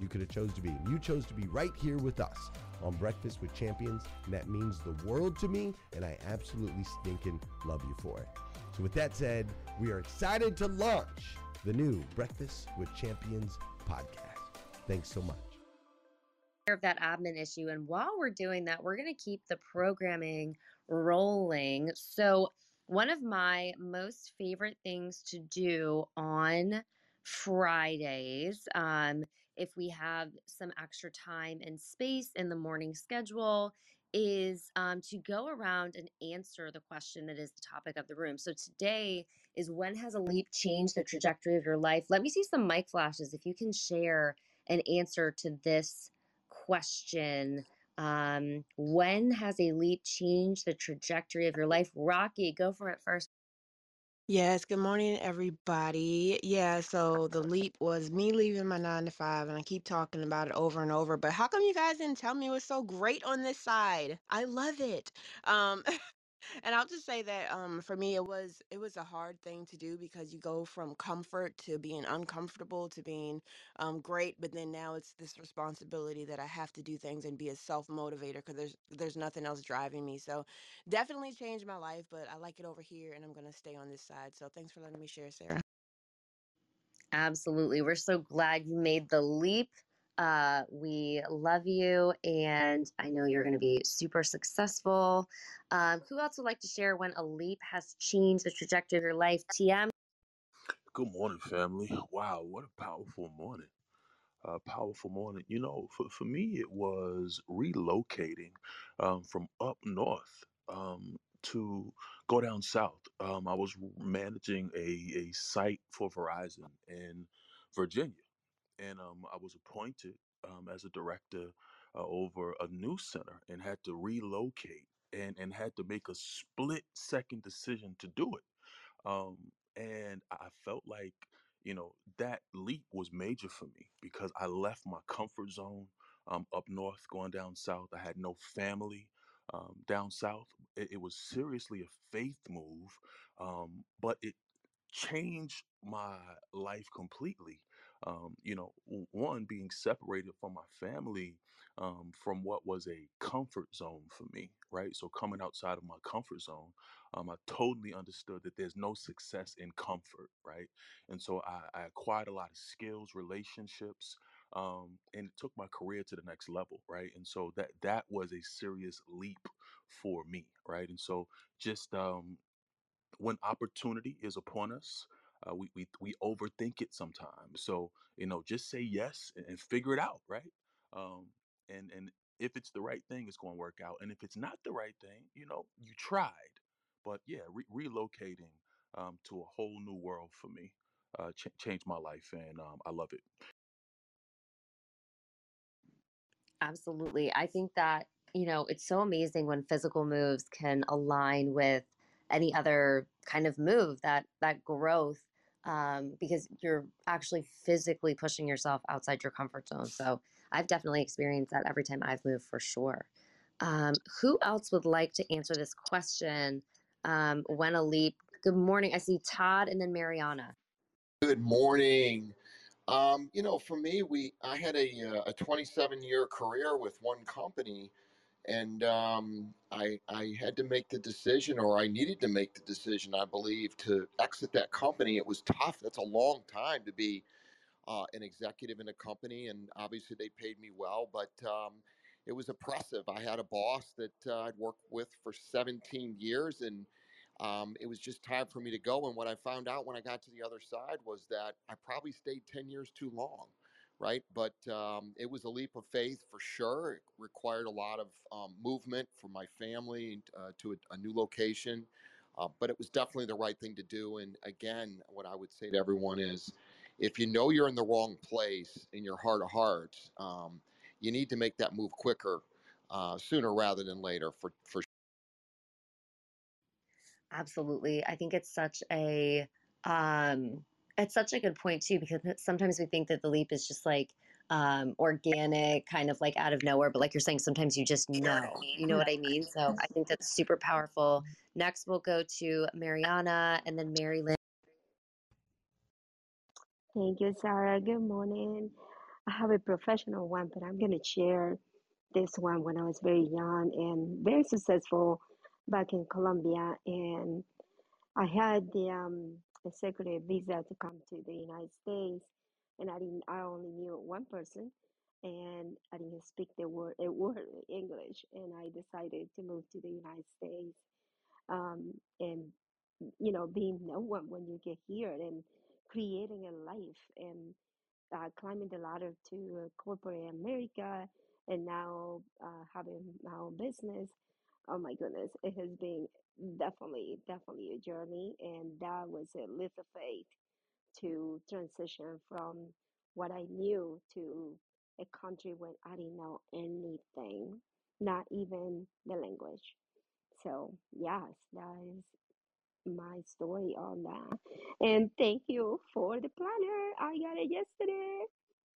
you could have chose to be. You chose to be right here with us on Breakfast with Champions, and that means the world to me, and I absolutely stinking love you for it. So with that said, we are excited to launch the new Breakfast with Champions podcast. Thanks so much. Of that admin issue. And while we're doing that, we're going to keep the programming rolling. So, one of my most favorite things to do on Fridays, um, if we have some extra time and space in the morning schedule, is um, to go around and answer the question that is the topic of the room. So today is when has a leap changed the trajectory of your life? Let me see some mic flashes if you can share an answer to this question. Um, when has a leap changed the trajectory of your life? Rocky, go for it first. Yes, good morning, everybody. Yeah, so the leap was me leaving my nine to five, and I keep talking about it over and over. But how come you guys didn't tell me it was so great on this side? I love it. Um, and I'll just say that um, for me, it was it was a hard thing to do because you go from comfort to being uncomfortable to being um, great, but then now it's this responsibility that I have to do things and be a self motivator because there's there's nothing else driving me. So definitely changed my life, but I like it over here, and I'm gonna stay on this side. So thanks for letting me share, Sarah. Absolutely. We're so glad you made the leap. Uh, we love you, and I know you're going to be super successful. Um, who else would like to share when a leap has changed the trajectory of your life? TM? Good morning, family. Wow, what a powerful morning. Uh, powerful morning. You know, for, for me, it was relocating um, from up north um, to go down south. Um, I was managing a, a site for Verizon in Virginia, and um, I was appointed um, as a director uh, over a new center and had to relocate and, and had to make a split second decision to do it um, and I felt like, you know, that leap was major for me because I left my comfort zone um, up north, going down south. I had no family um, down south. It, it was seriously a faith move, um, but it changed my life completely. Um, you know, one being separated from my family um, from what was a comfort zone for me, right? So coming outside of my comfort zone, um, I totally understood that there's no success in comfort, right? And so I, I acquired a lot of skills, relationships, um, and it took my career to the next level, right? And so that that was a serious leap for me, right? And so just um, when opportunity is upon us, uh, we, we we overthink it sometimes. So you know, just say yes and, and figure it out, right? Um, and and if it's the right thing, it's going to work out. And if it's not the right thing, you know, you tried. But yeah, re- relocating um, to a whole new world for me uh, ch- changed my life, and um, I love it. Absolutely. I think that, you know, it's so amazing when physical moves can align with any other kind of move that that growth um, because you're actually physically pushing yourself outside your comfort zone. So I've definitely experienced that every time I've moved for sure. Um, who else would like to answer this question? Um, when a leap. Good morning. I see Todd and then Mariana. Good morning. Um, you know, for me, we I had a uh, a 27 year career with one company, and um, I I had to make the decision, or I needed to make the decision, I believe, to exit that company. It was tough. That's a long time to be uh, an executive in a company, and obviously they paid me well, but um, it was oppressive. I had a boss that uh, I'd worked with for 17 years, and um, it was just time for me to go. And what I found out when I got to the other side was that I probably stayed 10 years too long, right? But um, it was a leap of faith for sure. It required a lot of um, movement for my family uh, to a, a new location. Uh, but it was definitely the right thing to do. And again, what I would say to everyone is if you know you're in the wrong place in your heart of hearts, um, you need to make that move quicker, uh, sooner rather than later for, for Absolutely. I think it's such a um it's such a good point too because sometimes we think that the leap is just like um organic kind of like out of nowhere but like you're saying sometimes you just know. You know what I mean? So I think that's super powerful. Next we'll go to Mariana and then Mary Lynn. Thank you, Sarah. Good morning. I have a professional one, but I'm going to share this one when I was very young and very successful back in Colombia. And I had the um, executive visa to come to the United States, and I didn't. I only knew one person, and I didn't speak the word a word English. And I decided to move to the United States, um, and you know, being no one when you get here and creating a life and uh, climbing the ladder to uh, corporate America and now uh, having my own business. Oh my goodness, it has been definitely, definitely a journey, and that was a leap of faith to transition from what I knew to a country where I didn't know anything, not even the language. So yes, that is my story on that. And thank you for the planner. I got it yesterday.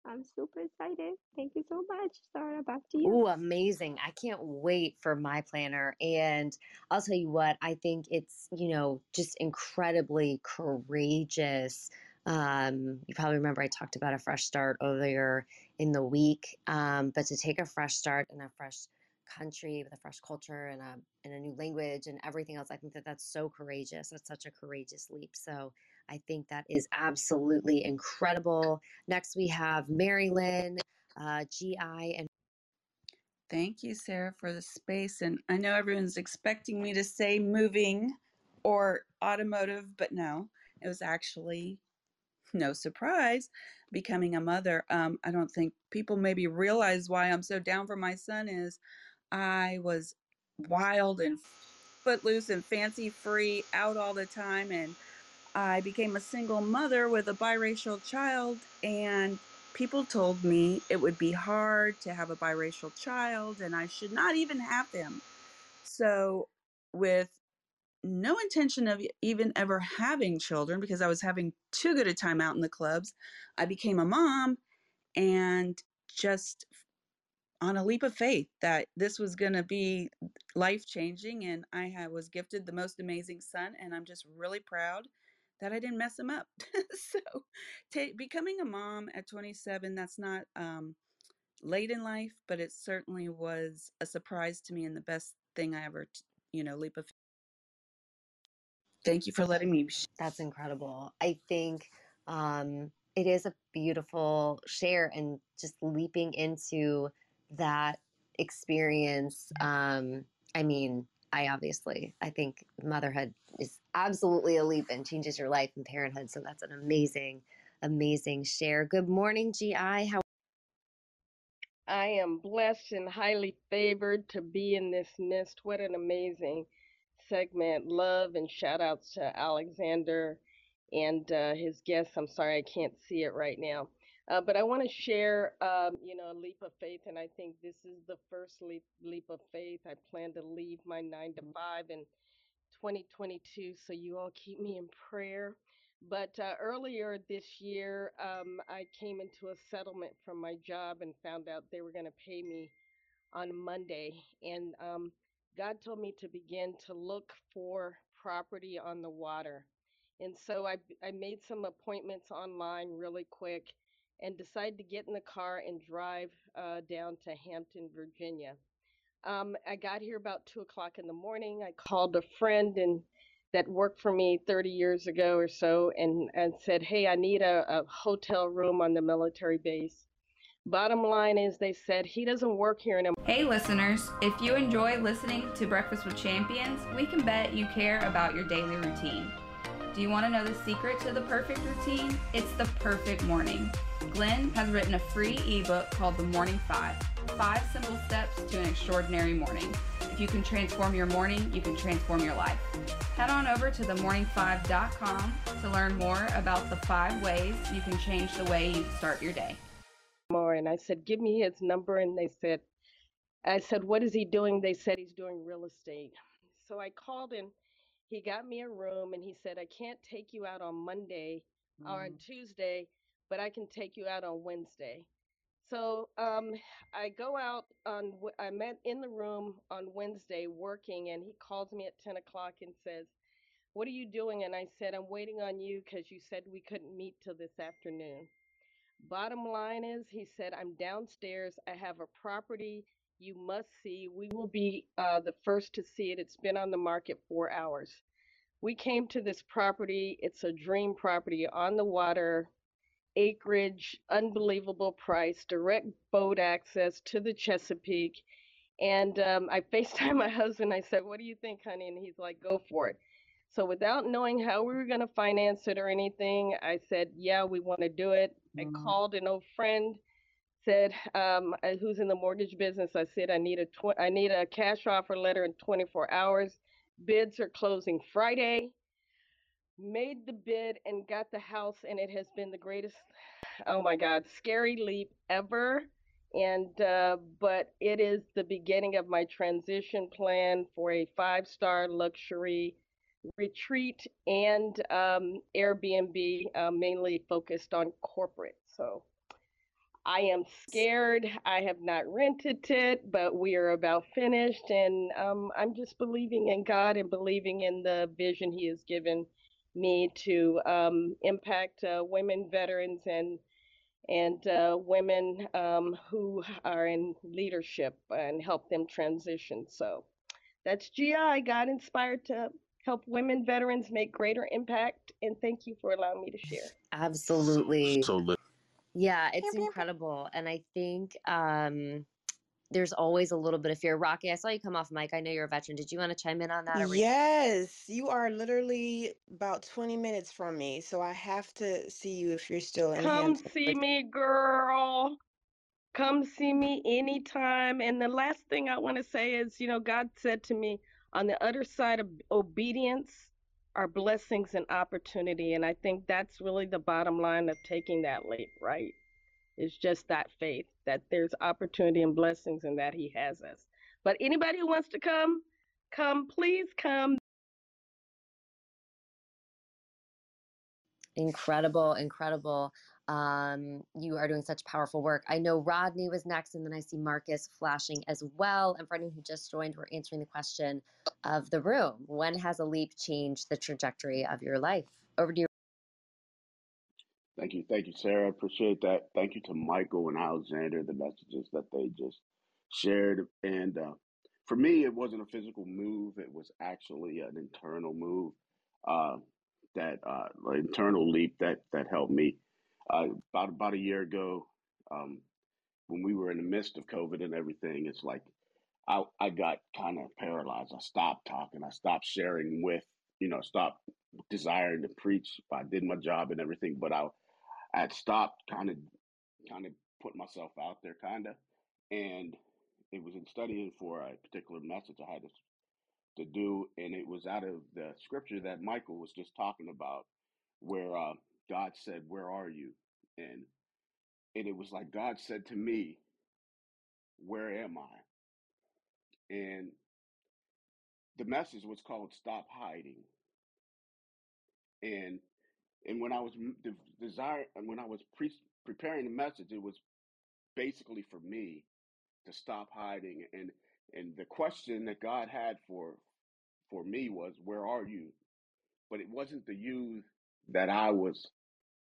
I'm super excited. Thank you so much. Sarah, back to you. Ooh, amazing. I can't wait for my planner. And I'll tell you what, I think it's, you know, just incredibly courageous. Um, you probably remember I talked about a fresh start earlier in the week. Um, but to take a fresh start in a fresh country with a fresh culture and a, and a new language and everything else, I think that that's so courageous. That's such a courageous leap. So I think that is absolutely incredible. Next, we have Marilyn, uh, GI, and Thank you, Sarah, for the space. And I know everyone's expecting me to say moving or automotive, but no, it was actually no surprise becoming a mother. Um, I don't think people maybe realize why I'm so down for my son is I was wild and footloose and fancy free out all the time and I became a single mother with a biracial child and people told me it would be hard to have a biracial child and I should not even have them. So, with no intention of even ever having children because I was having too good a time out in the clubs, I became a mom and just on a leap of faith that this was going to be life changing and I was gifted the most amazing son and I'm just really proud that I didn't mess him up. so, t- becoming a mom at 27, that's not um, late in life, but it certainly was a surprise to me and the best thing I ever, t- you know, leap of. Thank you for letting me. That's incredible. I think um, it is a beautiful share and just leaping into that experience. Um, I mean, I obviously, I think motherhood is absolutely a leap and changes your life and parenthood. So that's an amazing, amazing share. Good morning, GI. How I am blessed and highly favored to be in this mist. What an amazing segment. Love and shout outs to Alexander and uh, his guests. I'm sorry I can't see it right now. Uh, but I want to share, um, you know, a leap of faith, and I think this is the first leap leap of faith. I plan to leave my nine to five in 2022, so you all keep me in prayer. But uh, earlier this year, um, I came into a settlement from my job and found out they were going to pay me on Monday, and um, God told me to begin to look for property on the water. And so I, I made some appointments online really quick and decided to get in the car and drive uh, down to Hampton, Virginia. Um, I got here about two o'clock in the morning. I called a friend and that worked for me 30 years ago or so and, and said, Hey, I need a, a hotel room on the military base. Bottom line is, they said he doesn't work here anymore. Hey, listeners, if you enjoy listening to Breakfast with Champions, we can bet you care about your daily routine. Do you want to know the secret to the perfect routine? It's the perfect morning. Glenn has written a free ebook called The Morning Five Five Simple Steps to an Extraordinary Morning. If you can transform your morning, you can transform your life. Head on over to themorning5.com to learn more about the five ways you can change the way you start your day. More and I said, Give me his number. And they said, I said, What is he doing? They said he's doing real estate. So I called and he got me a room and he said, I can't take you out on Monday or on Tuesday, but I can take you out on Wednesday. So um, I go out on, I met in the room on Wednesday working, and he calls me at 10 o'clock and says, What are you doing? And I said, I'm waiting on you because you said we couldn't meet till this afternoon. Bottom line is, he said, I'm downstairs. I have a property you must see. We will be uh, the first to see it. It's been on the market four hours. We came to this property. It's a dream property on the water, acreage, unbelievable price, direct boat access to the Chesapeake. And um, I FaceTime my husband. I said, What do you think, honey? And he's like, Go for it. So, without knowing how we were going to finance it or anything, I said, Yeah, we want to do it. I called an old friend, said, um, uh, Who's in the mortgage business? I said, I need a tw- I need a cash offer letter in 24 hours. Bids are closing Friday. Made the bid and got the house, and it has been the greatest, oh my God, scary leap ever. And, uh, but it is the beginning of my transition plan for a five star luxury retreat and um, Airbnb, uh, mainly focused on corporate. So I am scared. I have not rented it, but we are about finished. And um, I'm just believing in God and believing in the vision He has given me to um, impact uh, women veterans and and uh, women um, who are in leadership and help them transition. So that's GI. God inspired to help women veterans make greater impact. And thank you for allowing me to share. Absolutely. So lit. Yeah, it's incredible. And I think um, there's always a little bit of fear. Rocky, I saw you come off mic. I know you're a veteran. Did you want to chime in on that? Or were you- Yes, you are literally about 20 minutes from me, so I have to see you if you're still in Come Hampton. see me, girl. Come see me anytime. And the last thing I want to say is, you know, God said to me, on the other side of obedience are blessings and opportunity. And I think that's really the bottom line of taking that leap, right? It's just that faith that there's opportunity and blessings and that He has us. But anybody who wants to come, come, please come. Incredible, incredible. Um, you are doing such powerful work. I know Rodney was next, and then I see Marcus flashing as well. And for anyone who just joined, we're answering the question of the room When has a leap changed the trajectory of your life? Over to you. Thank you, thank you, Sarah. Appreciate that. Thank you to Michael and Alexander, the messages that they just shared. And uh, for me, it wasn't a physical move; it was actually an internal move. Uh, that uh, internal leap that that helped me. Uh, about about a year ago, um, when we were in the midst of COVID and everything, it's like I I got kind of paralyzed. I stopped talking. I stopped sharing with you know, stopped desiring to preach. I did my job and everything, but I I had stopped kind of kind of put myself out there kind of and it was in studying for a particular message I had to, to do and it was out of the scripture that Michael was just talking about where uh, God said where are you? And and it was like God said to me where am I? And the message was called stop hiding. And and when I was de- desire when I was pre- preparing the message it was basically for me to stop hiding and and the question that God had for for me was where are you? But it wasn't the you that I was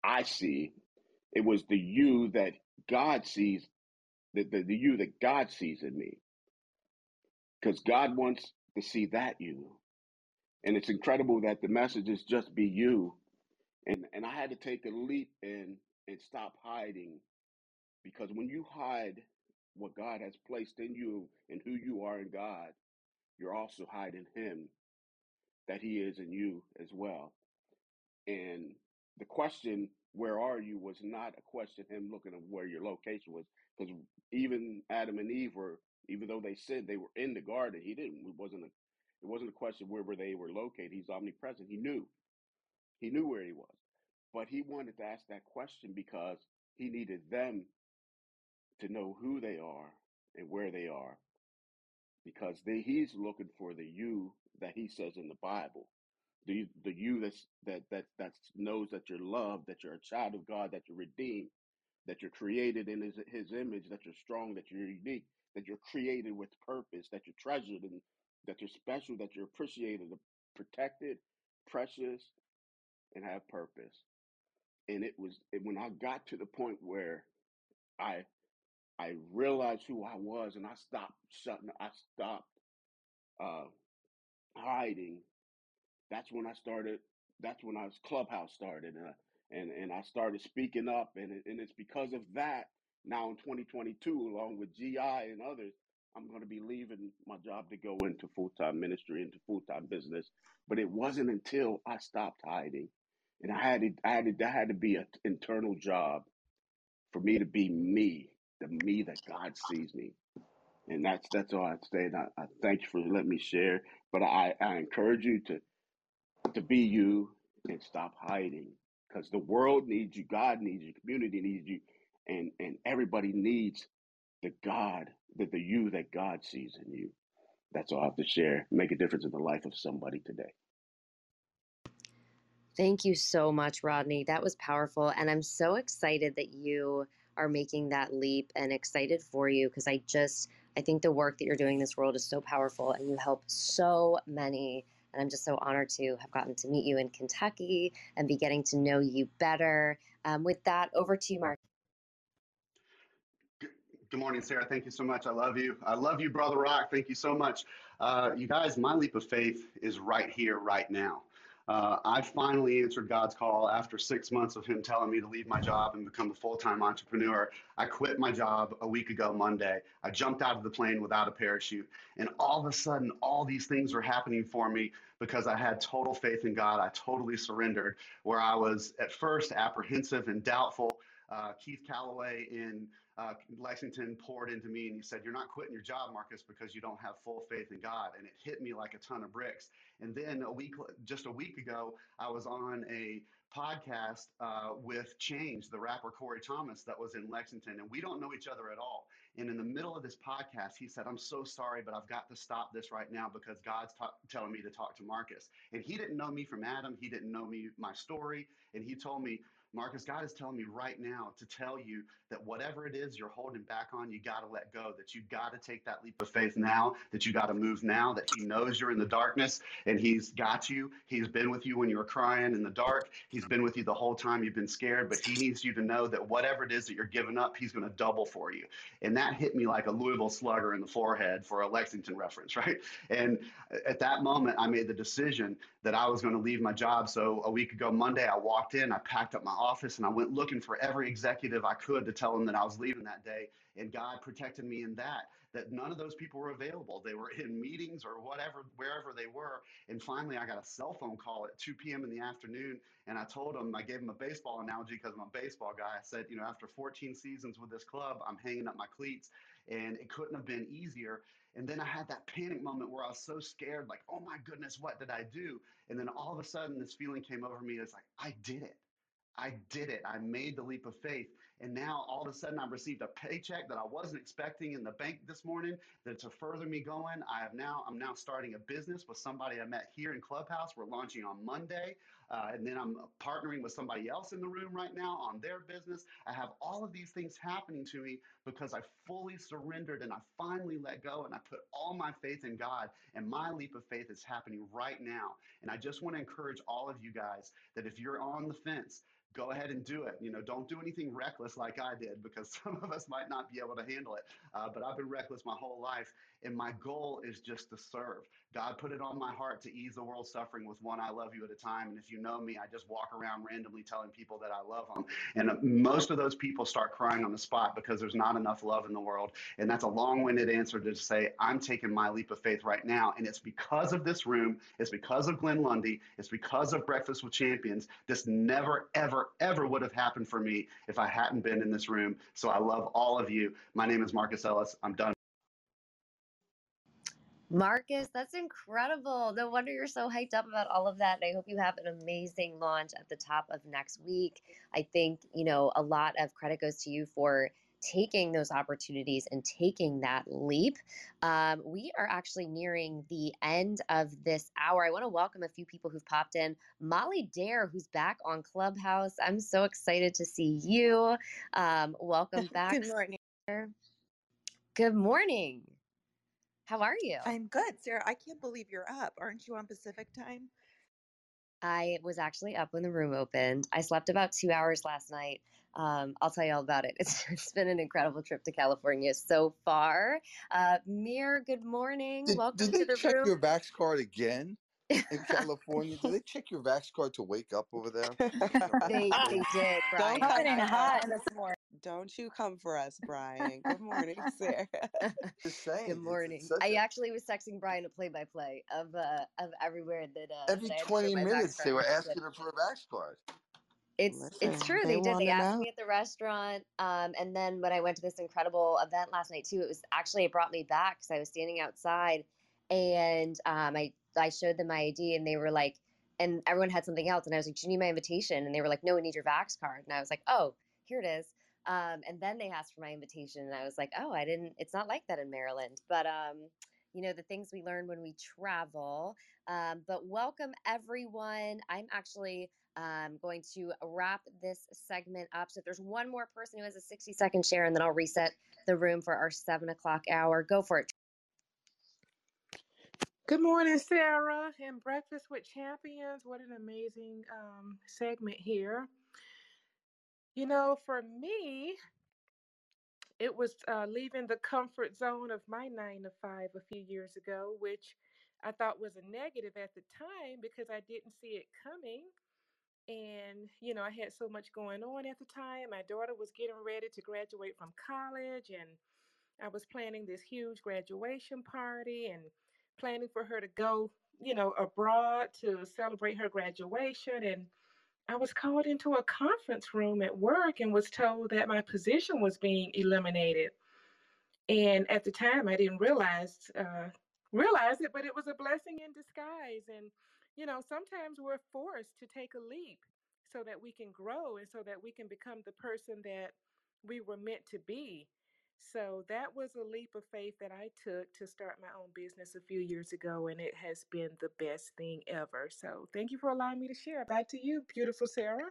I see. It was the you that God sees the the, the you that God sees in me. Because God wants to see that you. And it's incredible that the message is just be you. And and I had to take a leap and and stop hiding. Because when you hide what God has placed in you and who you are in God you're also hiding him that he is in you as well. And the question, where are you, was not a question him looking at where your location was. Because even Adam and Eve were, even though they said they were in the garden, he didn't. It wasn't a it wasn't a question where where they were located. He's omnipresent. He knew. He knew where he was. But he wanted to ask that question because he needed them to know who they are and where they are. Because they, he's looking for the you that he says in the Bible the the you that's that that that knows that you're loved, that you're a child of God, that you're redeemed, that you're created in His His image, that you're strong, that you're unique, that you're created with purpose, that you're treasured, and that you're special, that you're appreciated, protected, precious, and have purpose. And it was and when I got to the point where I I realized who I was, and I stopped shutting, I stopped uh, hiding that's when I started. That's when I was Clubhouse started, uh, and and I started speaking up, and it, and it's because of that now in 2022, along with GI and others, I'm going to be leaving my job to go into full time ministry, into full time business. But it wasn't until I stopped hiding, and I had to, I had to, that had to be an internal job for me to be me, the me that God sees me. And that's that's all I'd say. And I, I thank you for letting me share. But I, I encourage you to to be you and stop hiding because the world needs you god needs you community needs you and and everybody needs the god the, the you that god sees in you that's all i have to share make a difference in the life of somebody today Thank you so much, Rodney. That was powerful. And I'm so excited that you are making that leap and excited for you because I just, I think the work that you're doing in this world is so powerful and you help so many. And I'm just so honored to have gotten to meet you in Kentucky and be getting to know you better. Um, with that, over to you, Mark. Good morning, Sarah. Thank you so much. I love you. I love you, Brother Rock. Thank you so much. Uh, you guys, my leap of faith is right here, right now. Uh, I finally answered God's call after six months of Him telling me to leave my job and become a full time entrepreneur. I quit my job a week ago, Monday. I jumped out of the plane without a parachute. And all of a sudden, all these things were happening for me because I had total faith in God. I totally surrendered, where I was at first apprehensive and doubtful. Uh, Keith Calloway in uh, Lexington poured into me and he said, You're not quitting your job, Marcus, because you don't have full faith in God. And it hit me like a ton of bricks. And then a week, just a week ago, I was on a podcast uh, with Change, the rapper Corey Thomas, that was in Lexington. And we don't know each other at all. And in the middle of this podcast, he said, I'm so sorry, but I've got to stop this right now because God's ta- telling me to talk to Marcus. And he didn't know me from Adam. He didn't know me, my story. And he told me, Marcus, God is telling me right now to tell you that whatever it is you're holding back on, you got to let go, that you got to take that leap of faith now, that you got to move now, that He knows you're in the darkness and He's got you. He's been with you when you were crying in the dark. He's been with you the whole time you've been scared, but He needs you to know that whatever it is that you're giving up, He's going to double for you. And that hit me like a Louisville slugger in the forehead for a Lexington reference, right? And at that moment, I made the decision that I was going to leave my job. So a week ago, Monday, I walked in, I packed up my office, and I went looking for every executive I could to tell them that I was leaving that day. And God protected me in that, that none of those people were available. They were in meetings or whatever, wherever they were. And finally, I got a cell phone call at 2 p.m. in the afternoon. And I told them, I gave them a baseball analogy because I'm a baseball guy. I said, you know, after 14 seasons with this club, I'm hanging up my cleats. And it couldn't have been easier. And then I had that panic moment where I was so scared, like, oh my goodness, what did I do? And then all of a sudden, this feeling came over me. It's like, I did it. I did it. I made the leap of faith. And now all of a sudden I've received a paycheck that I wasn't expecting in the bank this morning that to further me going. I have now, I'm now starting a business with somebody I met here in Clubhouse. We're launching on Monday. Uh, and then I'm partnering with somebody else in the room right now on their business. I have all of these things happening to me because I fully surrendered and I finally let go and I put all my faith in God. And my leap of faith is happening right now. And I just want to encourage all of you guys that if you're on the fence, go ahead and do it. You know, don't do anything reckless like I did because some of us might not be able to handle it. Uh, but I've been reckless my whole life. And my goal is just to serve. God put it on my heart to ease the world's suffering with one I love you at a time. And if you know me, I just walk around randomly telling people that I love them. And uh, most of those people start crying on the spot because there's not enough love in the world. And that's a long winded answer to say, I'm taking my leap of faith right now. And it's because of this room, it's because of Glenn Lundy, it's because of Breakfast with Champions. This never, ever, ever would have happened for me if I hadn't been in this room. So I love all of you. My name is Marcus Ellis. I'm done. Marcus, that's incredible. No wonder you're so hyped up about all of that. And I hope you have an amazing launch at the top of next week. I think, you know, a lot of credit goes to you for taking those opportunities and taking that leap. Um, we are actually nearing the end of this hour. I want to welcome a few people who've popped in. Molly Dare, who's back on Clubhouse. I'm so excited to see you. Um, welcome back. Good morning. Good morning. How are you? I'm good, Sarah. I can't believe you're up. Aren't you on Pacific time? I was actually up when the room opened. I slept about two hours last night. Um, I'll tell you all about it. It's, it's been an incredible trip to California so far. Uh, Mir, good morning. Did, Welcome did to they the check room. your Vax card again in California? Did they check your Vax card to wake up over there? They they did, Brian. Don't come in hot this morning. Don't you come for us, Brian. Good morning, Sarah. Just saying. Good morning. it's such I a- actually was texting Brian a play by play of uh of everywhere that uh every that I had to show 20 minutes they were asking her for a Vax card. It's it's true. they They did. They asked know. me at the restaurant, um, and then when I went to this incredible event last night too, it was actually it brought me back because I was standing outside, and um, I I showed them my ID, and they were like, and everyone had something else, and I was like, "Do you need my invitation?" And they were like, "No, we need your Vax card." And I was like, "Oh, here it is." Um, and then they asked for my invitation, and I was like, "Oh, I didn't. It's not like that in Maryland." But um, you know, the things we learn when we travel. Um, but welcome everyone. I'm actually um, going to wrap this segment up. So if there's one more person who has a 60 second share, and then I'll reset the room for our seven o'clock hour. Go for it. Good morning, Sarah, and Breakfast with Champions. What an amazing um, segment here. You know, for me, it was uh, leaving the comfort zone of my nine to five a few years ago, which I thought was a negative at the time because I didn't see it coming. And, you know, I had so much going on at the time. My daughter was getting ready to graduate from college, and I was planning this huge graduation party and planning for her to go, you know, abroad to celebrate her graduation. And I was called into a conference room at work and was told that my position was being eliminated. And at the time, I didn't realize uh, realize it, but it was a blessing in disguise. And you know, sometimes we're forced to take a leap so that we can grow and so that we can become the person that we were meant to be. So that was a leap of faith that I took to start my own business a few years ago, and it has been the best thing ever. So thank you for allowing me to share. Back to you, beautiful Sarah.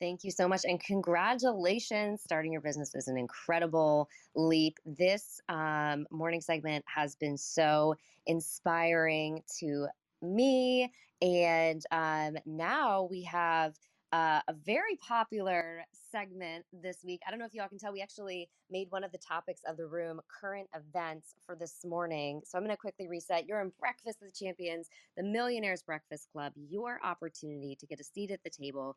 Thank you so much. And congratulations. Starting your business is an incredible leap. This um, morning segment has been so inspiring to me. And um, now we have uh, a very popular segment this week. I don't know if y'all can tell, we actually made one of the topics of the room current events for this morning. So I'm going to quickly reset. You're in Breakfast with Champions, the Millionaires Breakfast Club, your opportunity to get a seat at the table.